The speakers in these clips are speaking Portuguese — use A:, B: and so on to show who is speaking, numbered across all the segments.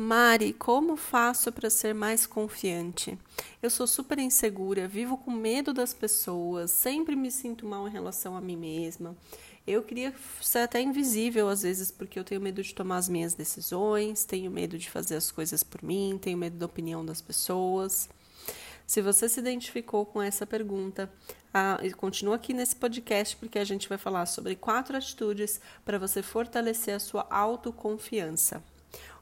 A: Mari, como faço para ser mais confiante? Eu sou super insegura, vivo com medo das pessoas, sempre me sinto mal em relação a mim mesma. Eu queria ser até invisível às vezes, porque eu tenho medo de tomar as minhas decisões, tenho medo de fazer as coisas por mim, tenho medo da opinião das pessoas. Se você se identificou com essa pergunta, ah, continua aqui nesse podcast porque a gente vai falar sobre quatro atitudes para você fortalecer a sua autoconfiança.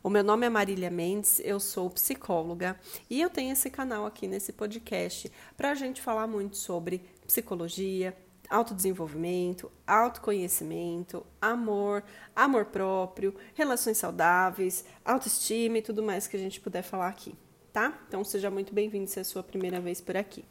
A: O meu nome é Marília Mendes, eu sou psicóloga e eu tenho esse canal aqui nesse podcast para a gente falar muito sobre psicologia, autodesenvolvimento, autoconhecimento, amor, amor próprio, relações saudáveis, autoestima e tudo mais que a gente puder falar aqui, tá? Então seja muito bem-vindo se é a sua primeira vez por aqui.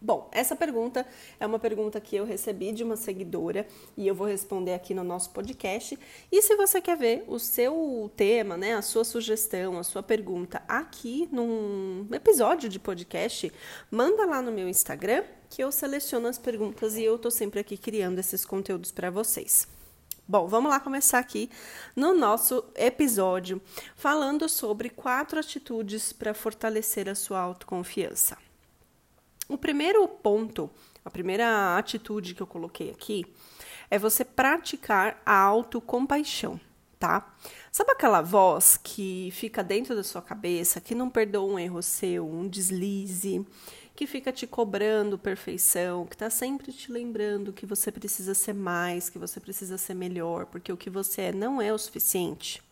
A: Bom, essa pergunta é uma pergunta que eu recebi de uma seguidora e eu vou responder aqui no nosso podcast. E se você quer ver o seu tema, né, a sua sugestão, a sua pergunta aqui num episódio de podcast, manda lá no meu Instagram que eu seleciono as perguntas e eu tô sempre aqui criando esses conteúdos para vocês. Bom, vamos lá começar aqui no nosso episódio falando sobre quatro atitudes para fortalecer a sua autoconfiança. O primeiro ponto, a primeira atitude que eu coloquei aqui é você praticar a autocompaixão, tá? Sabe aquela voz que fica dentro da sua cabeça, que não perdoa um erro seu, um deslize, que fica te cobrando perfeição, que está sempre te lembrando que você precisa ser mais, que você precisa ser melhor, porque o que você é não é o suficiente?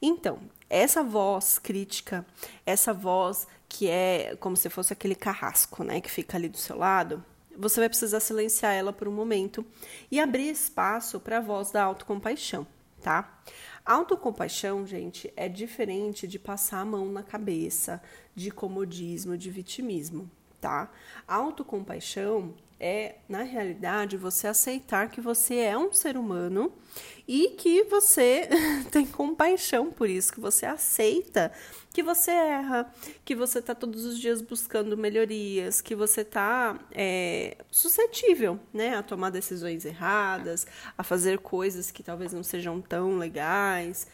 A: Então, essa voz crítica, essa voz que é como se fosse aquele carrasco, né, que fica ali do seu lado, você vai precisar silenciar ela por um momento e abrir espaço para a voz da autocompaixão, tá? Autocompaixão, gente, é diferente de passar a mão na cabeça, de comodismo, de vitimismo, tá? Autocompaixão é, na realidade, você aceitar que você é um ser humano e que você tem compaixão por isso, que você aceita que você erra, que você está todos os dias buscando melhorias, que você está é, suscetível né, a tomar decisões erradas, a fazer coisas que talvez não sejam tão legais,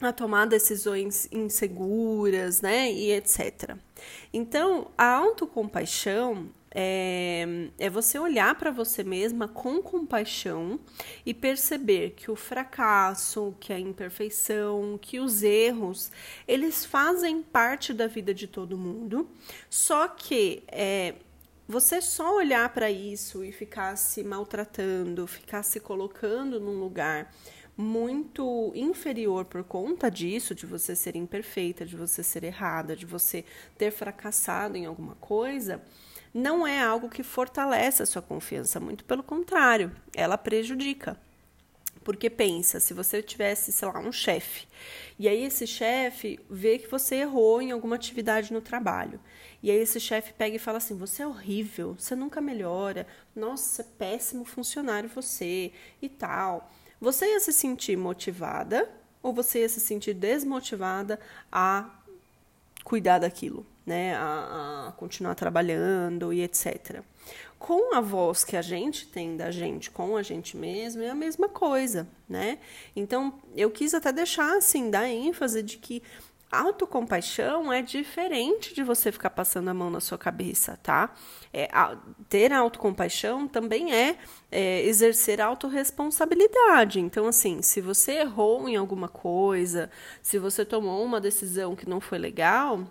A: a tomar decisões inseguras, né, e etc. Então, a autocompaixão é, é você olhar para você mesma com compaixão e perceber que o fracasso, que a imperfeição, que os erros, eles fazem parte da vida de todo mundo, só que é, você só olhar para isso e ficar se maltratando, ficar se colocando num lugar muito inferior por conta disso, de você ser imperfeita, de você ser errada, de você ter fracassado em alguma coisa, não é algo que fortalece a sua confiança, muito pelo contrário, ela prejudica. Porque pensa, se você tivesse, sei lá, um chefe, e aí esse chefe vê que você errou em alguma atividade no trabalho, e aí esse chefe pega e fala assim: você é horrível, você nunca melhora, nossa, péssimo funcionário você e tal. Você ia se sentir motivada ou você ia se sentir desmotivada a cuidar daquilo? Né, a, a, continuar trabalhando e etc. Com a voz que a gente tem da gente com a gente mesmo é a mesma coisa, né? Então eu quis até deixar assim, dar ênfase de que autocompaixão é diferente de você ficar passando a mão na sua cabeça, tá? É, a, ter autocompaixão também é, é exercer autorresponsabilidade. Então, assim, se você errou em alguma coisa, se você tomou uma decisão que não foi legal,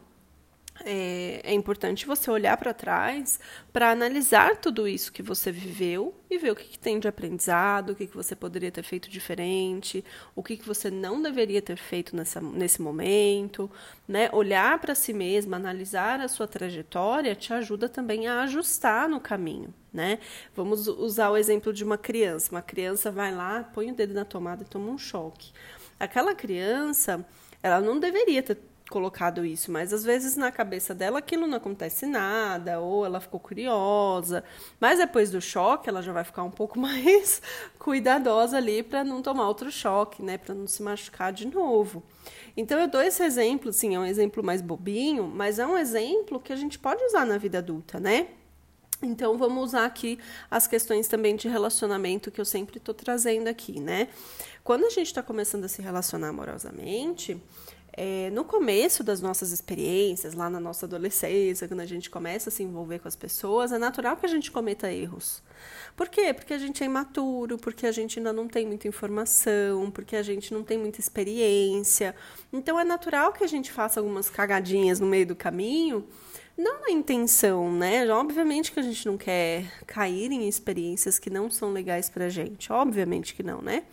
A: é, é importante você olhar para trás para analisar tudo isso que você viveu e ver o que, que tem de aprendizado, o que, que você poderia ter feito diferente, o que, que você não deveria ter feito nessa, nesse momento. Né? Olhar para si mesma, analisar a sua trajetória, te ajuda também a ajustar no caminho. Né? Vamos usar o exemplo de uma criança. Uma criança vai lá, põe o dedo na tomada e toma um choque. Aquela criança, ela não deveria ter colocado isso, mas às vezes na cabeça dela aquilo não acontece nada, ou ela ficou curiosa, mas depois do choque ela já vai ficar um pouco mais cuidadosa ali para não tomar outro choque, né, para não se machucar de novo. Então eu dou esse exemplo, sim, é um exemplo mais bobinho, mas é um exemplo que a gente pode usar na vida adulta, né? Então vamos usar aqui as questões também de relacionamento que eu sempre estou trazendo aqui, né? Quando a gente está começando a se relacionar amorosamente, é, no começo das nossas experiências, lá na nossa adolescência, quando a gente começa a se envolver com as pessoas, é natural que a gente cometa erros. Por quê? Porque a gente é imaturo, porque a gente ainda não tem muita informação, porque a gente não tem muita experiência. Então é natural que a gente faça algumas cagadinhas no meio do caminho, não na intenção, né? Obviamente que a gente não quer cair em experiências que não são legais pra gente, obviamente que não, né?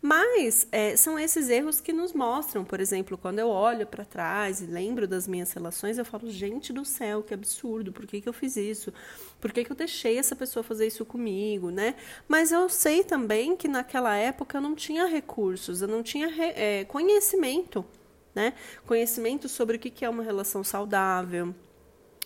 A: Mas é, são esses erros que nos mostram, por exemplo, quando eu olho para trás e lembro das minhas relações, eu falo, gente do céu, que absurdo, por que, que eu fiz isso? Por que, que eu deixei essa pessoa fazer isso comigo, né? Mas eu sei também que naquela época eu não tinha recursos, eu não tinha é, conhecimento, né? Conhecimento sobre o que, que é uma relação saudável,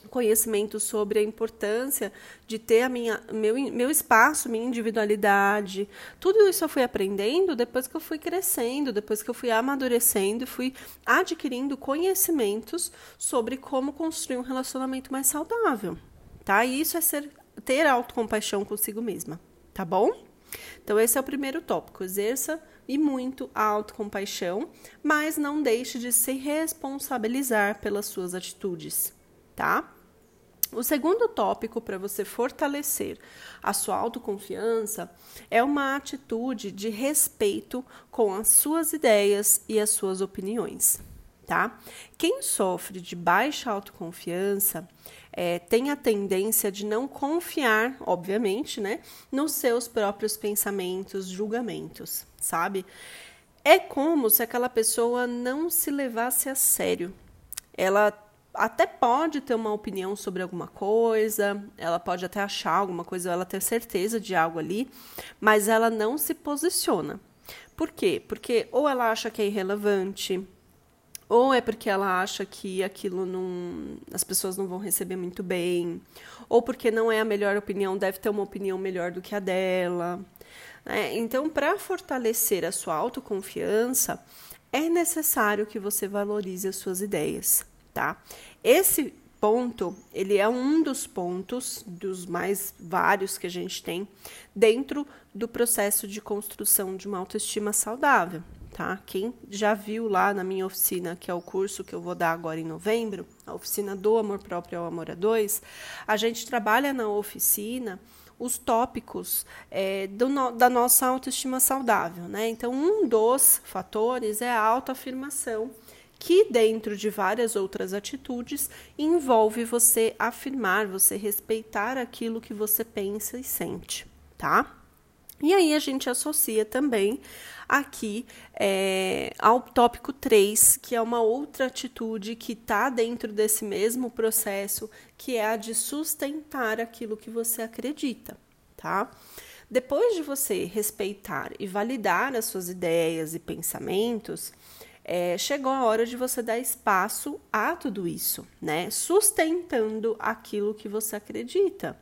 A: conhecimento sobre a importância de ter a minha, meu, meu espaço, minha individualidade. Tudo isso eu fui aprendendo depois que eu fui crescendo, depois que eu fui amadurecendo e fui adquirindo conhecimentos sobre como construir um relacionamento mais saudável. Tá? E isso é ser, ter autocompaixão consigo mesma. Tá bom? Então, esse é o primeiro tópico. Exerça e muito a autocompaixão, mas não deixe de se responsabilizar pelas suas atitudes tá? O segundo tópico para você fortalecer a sua autoconfiança é uma atitude de respeito com as suas ideias e as suas opiniões, tá? Quem sofre de baixa autoconfiança é, tem a tendência de não confiar, obviamente, né, nos seus próprios pensamentos, julgamentos, sabe? É como se aquela pessoa não se levasse a sério. Ela até pode ter uma opinião sobre alguma coisa, ela pode até achar alguma coisa, ela ter certeza de algo ali, mas ela não se posiciona. Por quê? Porque ou ela acha que é irrelevante, ou é porque ela acha que aquilo não, as pessoas não vão receber muito bem, ou porque não é a melhor opinião, deve ter uma opinião melhor do que a dela. Né? Então, para fortalecer a sua autoconfiança, é necessário que você valorize as suas ideias tá? Esse ponto, ele é um dos pontos dos mais vários que a gente tem dentro do processo de construção de uma autoestima saudável, tá? Quem já viu lá na minha oficina, que é o curso que eu vou dar agora em novembro, a oficina do amor próprio ao amor a dois, a gente trabalha na oficina os tópicos é, do, da nossa autoestima saudável, né? Então, um dos fatores é a autoafirmação que dentro de várias outras atitudes envolve você afirmar, você respeitar aquilo que você pensa e sente, tá? E aí a gente associa também aqui é, ao tópico 3, que é uma outra atitude que está dentro desse mesmo processo, que é a de sustentar aquilo que você acredita, tá? Depois de você respeitar e validar as suas ideias e pensamentos, é, chegou a hora de você dar espaço a tudo isso, né? Sustentando aquilo que você acredita.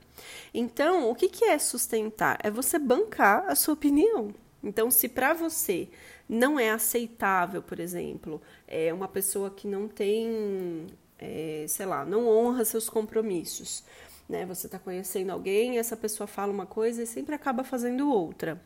A: Então, o que, que é sustentar? É você bancar a sua opinião. Então, se para você não é aceitável, por exemplo, é uma pessoa que não tem, é, sei lá, não honra seus compromissos, né? Você está conhecendo alguém, essa pessoa fala uma coisa e sempre acaba fazendo outra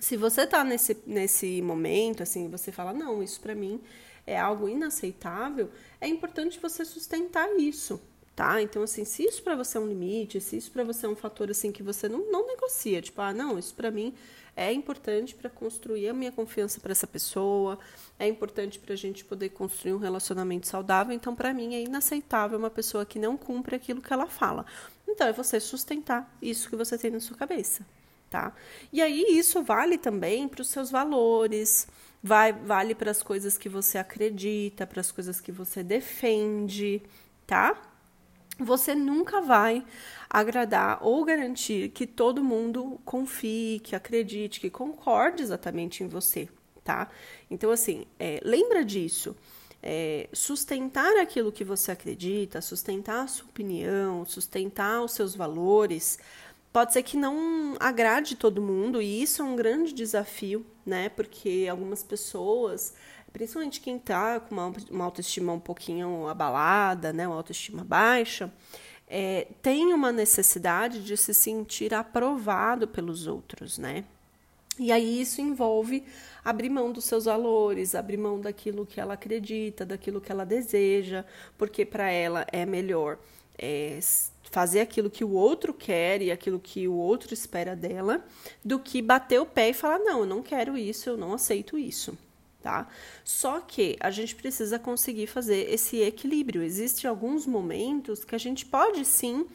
A: se você está nesse, nesse momento, assim, você fala, não, isso para mim é algo inaceitável, é importante você sustentar isso, tá? Então, assim, se isso para você é um limite, se isso para você é um fator, assim, que você não, não negocia, tipo, ah, não, isso para mim é importante para construir a minha confiança para essa pessoa, é importante para a gente poder construir um relacionamento saudável, então, para mim, é inaceitável uma pessoa que não cumpre aquilo que ela fala. Então, é você sustentar isso que você tem na sua cabeça tá? E aí isso vale também para os seus valores, vai, vale para as coisas que você acredita, para as coisas que você defende, tá? Você nunca vai agradar ou garantir que todo mundo confie, que acredite, que concorde exatamente em você, tá? Então, assim, é, lembra disso. É, sustentar aquilo que você acredita, sustentar a sua opinião, sustentar os seus valores, pode ser que não agrade todo mundo, e isso é um grande desafio, né? Porque algumas pessoas, principalmente quem está com uma, uma, autoestima um pouquinho abalada, né? Uma autoestima baixa, é, tem uma necessidade de se sentir aprovado pelos outros, né? E aí isso envolve abrir mão dos seus valores, abrir mão daquilo que ela acredita, daquilo que ela deseja, porque para ela é melhor é, fazer aquilo que o outro quer e aquilo que o outro espera dela, do que bater o pé e falar: não, eu não quero isso, eu não aceito isso. Tá? Só que a gente precisa conseguir fazer esse equilíbrio. Existem alguns momentos que a gente pode sim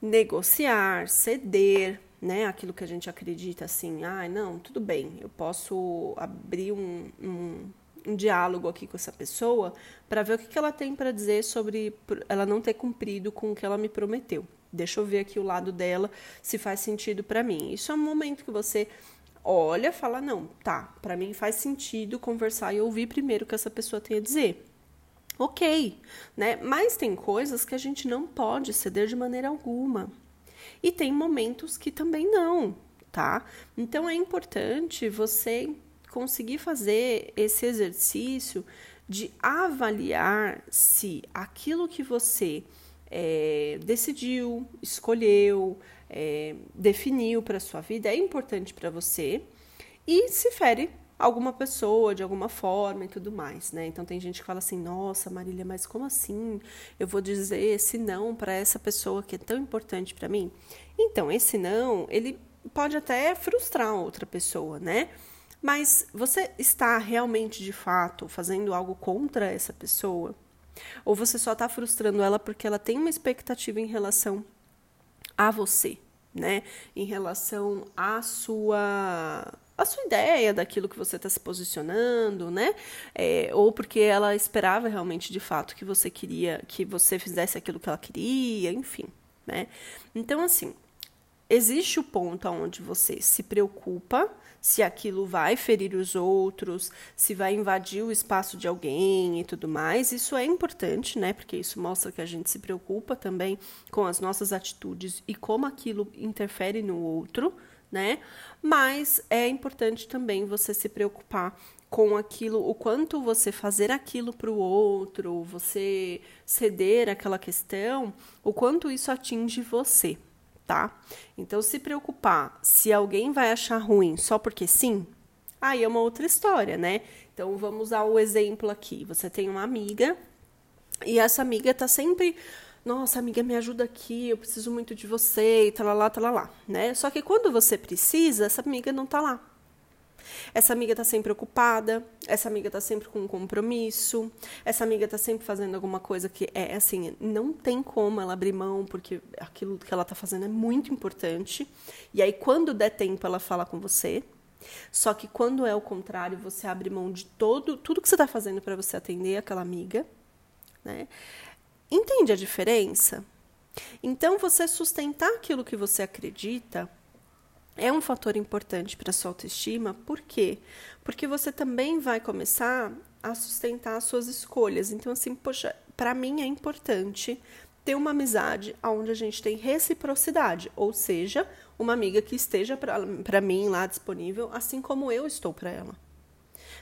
A: negociar, ceder, né? Aquilo que a gente acredita assim, ah, não, tudo bem, eu posso abrir um, um, um diálogo aqui com essa pessoa para ver o que, que ela tem para dizer sobre ela não ter cumprido com o que ela me prometeu. Deixa eu ver aqui o lado dela se faz sentido para mim. Isso é um momento que você olha, fala não, tá, para mim faz sentido conversar e ouvir primeiro o que essa pessoa tem a dizer. Ok, né? Mas tem coisas que a gente não pode ceder de maneira alguma. E tem momentos que também não, tá? Então é importante você conseguir fazer esse exercício de avaliar se aquilo que você é, decidiu, escolheu, é, definiu para sua vida é importante para você e se fere alguma pessoa de alguma forma e tudo mais, né? Então tem gente que fala assim: "Nossa, Marília, mas como assim? Eu vou dizer esse não para essa pessoa que é tão importante para mim?". Então, esse não, ele pode até frustrar outra pessoa, né? Mas você está realmente de fato fazendo algo contra essa pessoa? Ou você só está frustrando ela porque ela tem uma expectativa em relação a você, né? Em relação à sua a sua ideia daquilo que você está se posicionando, né? É, ou porque ela esperava realmente de fato que você queria que você fizesse aquilo que ela queria, enfim, né? Então, assim, existe o ponto onde você se preocupa se aquilo vai ferir os outros, se vai invadir o espaço de alguém e tudo mais. Isso é importante, né? Porque isso mostra que a gente se preocupa também com as nossas atitudes e como aquilo interfere no outro, né? Mas é importante também você se preocupar com aquilo, o quanto você fazer aquilo para o outro, você ceder aquela questão, o quanto isso atinge você, tá? Então, se preocupar se alguém vai achar ruim só porque sim, aí é uma outra história, né? Então, vamos usar o exemplo aqui. Você tem uma amiga e essa amiga tá sempre nossa, amiga, me ajuda aqui, eu preciso muito de você, e talalá, talalá, né? Só que quando você precisa, essa amiga não tá lá. Essa amiga está sempre ocupada, essa amiga está sempre com um compromisso, essa amiga está sempre fazendo alguma coisa que é assim, não tem como ela abrir mão, porque aquilo que ela está fazendo é muito importante. E aí, quando der tempo, ela fala com você. Só que quando é o contrário, você abre mão de todo, tudo que você está fazendo para você atender aquela amiga, né? Entende a diferença? Então, você sustentar aquilo que você acredita é um fator importante para a sua autoestima. Por quê? Porque você também vai começar a sustentar as suas escolhas. Então, assim, poxa, para mim é importante ter uma amizade onde a gente tem reciprocidade, ou seja, uma amiga que esteja para mim lá disponível, assim como eu estou para ela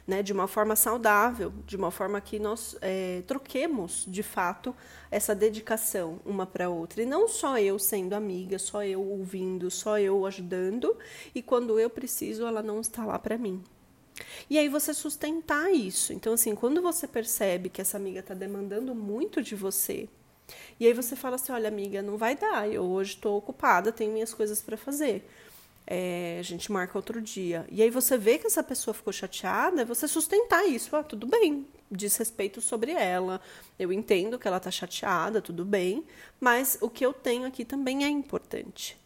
A: né, de uma forma saudável, de uma forma que nós é, troquemos de fato essa dedicação uma para outra. E não só eu sendo amiga, só eu ouvindo, só eu ajudando, e quando eu preciso, ela não está lá para mim. E aí você sustentar isso. Então, assim, quando você percebe que essa amiga está demandando muito de você, e aí você fala assim: olha, amiga, não vai dar, eu hoje estou ocupada, tenho minhas coisas para fazer é, a gente marca outro dia. E aí você vê que essa pessoa ficou chateada, é você sustentar isso. Ah, tudo bem, diz respeito sobre ela. Eu entendo que ela está chateada, tudo bem, mas o que eu tenho aqui também é importante.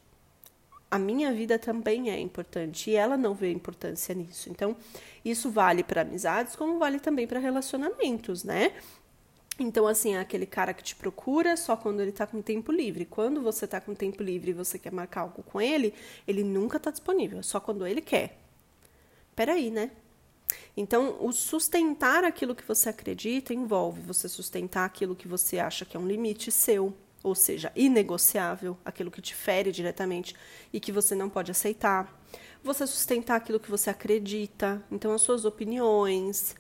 A: A minha vida também é importante e ela não vê importância nisso. Então, isso vale para amizades, como vale também para relacionamentos, né? Então, assim, é aquele cara que te procura só quando ele tá com tempo livre. Quando você tá com tempo livre e você quer marcar algo com ele, ele nunca tá disponível, só quando ele quer. Peraí, né? Então, o sustentar aquilo que você acredita envolve você sustentar aquilo que você acha que é um limite seu, ou seja, inegociável, aquilo que te fere diretamente e que você não pode aceitar. Você sustentar aquilo que você acredita, então as suas opiniões,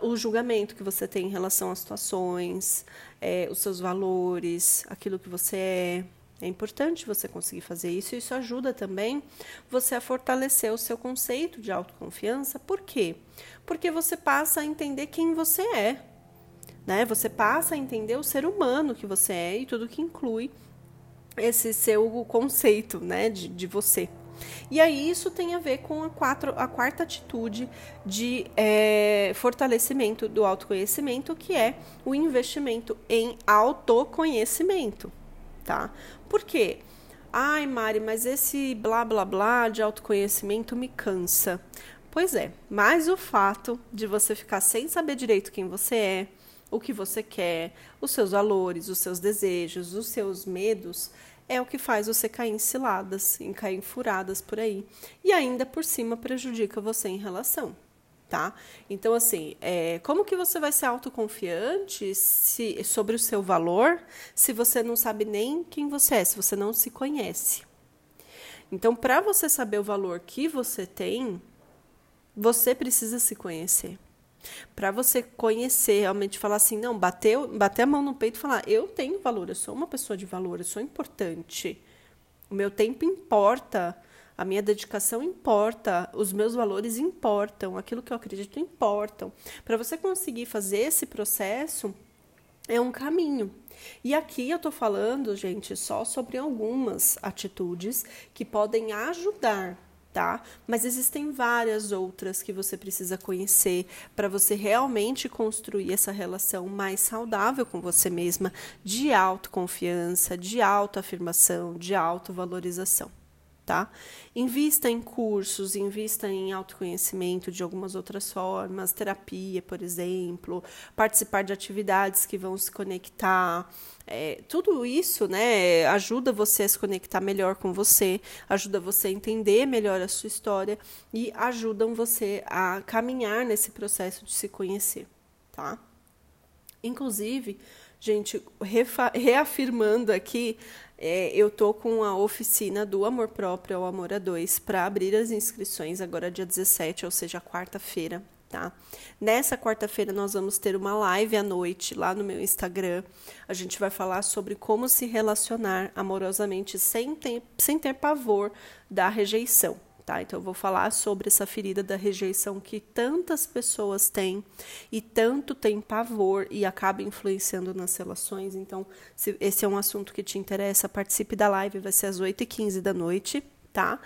A: o julgamento que você tem em relação às situações, é, os seus valores, aquilo que você é, É importante você conseguir fazer isso, e isso ajuda também você a fortalecer o seu conceito de autoconfiança. Por quê? Porque você passa a entender quem você é. Né? Você passa a entender o ser humano que você é e tudo que inclui esse seu conceito né, de, de você. E aí isso tem a ver com a, quatro, a quarta atitude de é, fortalecimento do autoconhecimento, que é o investimento em autoconhecimento, tá? Por quê? Ai, Mari, mas esse blá blá blá de autoconhecimento me cansa. Pois é, mas o fato de você ficar sem saber direito quem você é, o que você quer, os seus valores, os seus desejos, os seus medos, é o que faz você cair em ciladas, em cair em furadas por aí. E ainda por cima prejudica você em relação. Tá? Então, assim, é, como que você vai ser autoconfiante se, sobre o seu valor se você não sabe nem quem você é, se você não se conhece? Então, para você saber o valor que você tem, você precisa se conhecer. Para você conhecer, realmente falar assim, não, bater, bater a mão no peito e falar, eu tenho valor, eu sou uma pessoa de valor, eu sou importante. O meu tempo importa, a minha dedicação importa, os meus valores importam, aquilo que eu acredito importam. Para você conseguir fazer esse processo, é um caminho. E aqui eu estou falando, gente, só sobre algumas atitudes que podem ajudar tá? Mas existem várias outras que você precisa conhecer para você realmente construir essa relação mais saudável com você mesma, de autoconfiança, de autoafirmação, de autovalorização tá? Invista em cursos, invista em autoconhecimento de algumas outras formas, terapia, por exemplo, participar de atividades que vão se conectar. É, tudo isso né, ajuda você a se conectar melhor com você, ajuda você a entender melhor a sua história e ajudam você a caminhar nesse processo de se conhecer, tá? Inclusive, gente, reafirmando aqui é, eu tô com a oficina do Amor Próprio ao Amor a Dois para abrir as inscrições agora dia 17, ou seja, quarta-feira, tá? Nessa quarta-feira nós vamos ter uma live à noite lá no meu Instagram. A gente vai falar sobre como se relacionar amorosamente sem ter, sem ter pavor da rejeição, Tá? Então, eu vou falar sobre essa ferida da rejeição que tantas pessoas têm e tanto tem pavor e acaba influenciando nas relações. Então, se esse é um assunto que te interessa, participe da live, vai ser às 8h15 da noite, tá?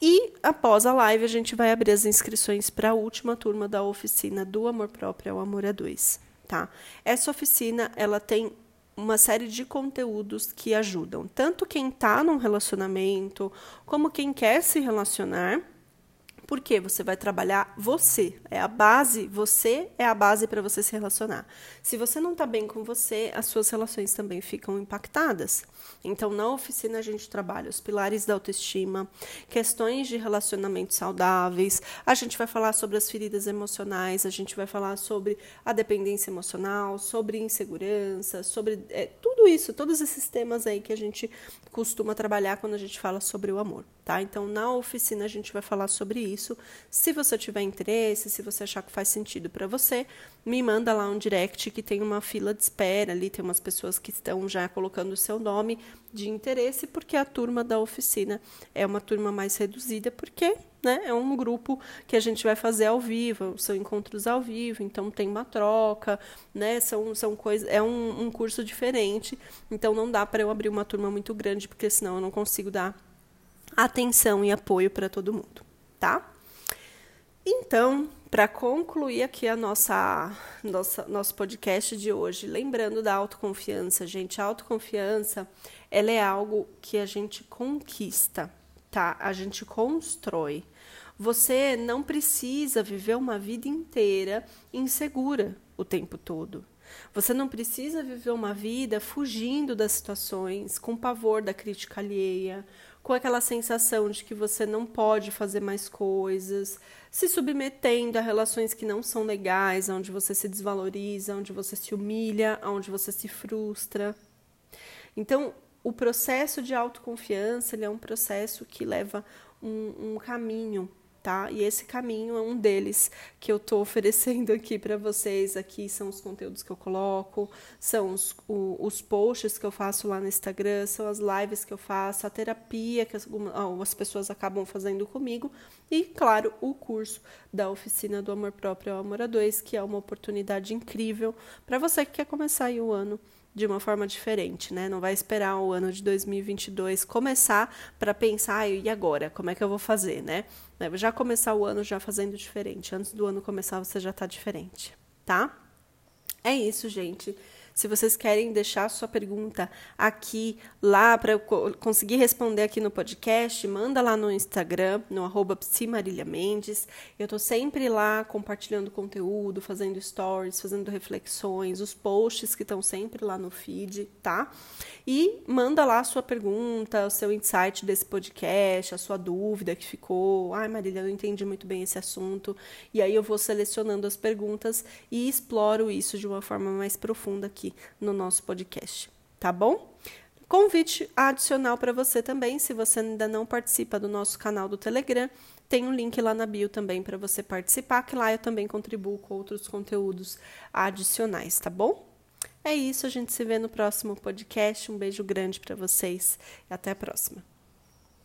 A: E após a live, a gente vai abrir as inscrições para a última turma da oficina do Amor Próprio ao Amor a Dois, tá? Essa oficina, ela tem uma série de conteúdos que ajudam. Tanto quem está num relacionamento como quem quer se relacionar porque você vai trabalhar você. É a base, você é a base para você se relacionar. Se você não está bem com você, as suas relações também ficam impactadas. Então, na oficina a gente trabalha os pilares da autoestima, questões de relacionamentos saudáveis, a gente vai falar sobre as feridas emocionais, a gente vai falar sobre a dependência emocional, sobre insegurança, sobre é, tudo isso, todos esses temas aí que a gente costuma trabalhar quando a gente fala sobre o amor, tá? Então, na oficina a gente vai falar sobre isso. Se você tiver interesse, se você achar que faz sentido para você, me manda lá um direct que tem uma fila de espera ali, tem umas pessoas que estão já colocando o seu nome de interesse, porque a turma da oficina é uma turma mais reduzida, porque né, é um grupo que a gente vai fazer ao vivo, são encontros ao vivo, então tem uma troca, né, são, são coisas, é um, um curso diferente, então não dá para eu abrir uma turma muito grande, porque senão eu não consigo dar atenção e apoio para todo mundo tá? Então, para concluir aqui a nossa, nossa nosso podcast de hoje, lembrando da autoconfiança, gente, a autoconfiança, ela é algo que a gente conquista, tá? A gente constrói. Você não precisa viver uma vida inteira insegura o tempo todo. Você não precisa viver uma vida fugindo das situações, com pavor da crítica alheia, com aquela sensação de que você não pode fazer mais coisas, se submetendo a relações que não são legais, onde você se desvaloriza, onde você se humilha, onde você se frustra. Então, o processo de autoconfiança é um processo que leva um, um caminho tá? E esse caminho é um deles que eu tô oferecendo aqui para vocês. Aqui são os conteúdos que eu coloco, são os, o, os posts que eu faço lá no Instagram, são as lives que eu faço, a terapia que as, as pessoas acabam fazendo comigo e, claro, o curso da oficina do amor próprio ao amor a que é uma oportunidade incrível para você que quer começar o ano de uma forma diferente, né? Não vai esperar o ano de 2022 começar para pensar, ah, e agora? Como é que eu vou fazer, né? Já começar o ano já fazendo diferente. Antes do ano começar, você já está diferente, tá? É isso, gente. Se vocês querem deixar sua pergunta aqui, lá, para eu conseguir responder aqui no podcast, manda lá no Instagram, no arroba Mendes. Eu estou sempre lá compartilhando conteúdo, fazendo stories, fazendo reflexões, os posts que estão sempre lá no feed, tá? E manda lá a sua pergunta, o seu insight desse podcast, a sua dúvida que ficou. Ai, Marília, eu não entendi muito bem esse assunto. E aí eu vou selecionando as perguntas e exploro isso de uma forma mais profunda no nosso podcast, tá bom? Convite adicional para você também, se você ainda não participa do nosso canal do Telegram, tem um link lá na bio também para você participar, que lá eu também contribuo com outros conteúdos adicionais, tá bom? É isso, a gente se vê no próximo podcast. Um beijo grande para vocês e até a próxima.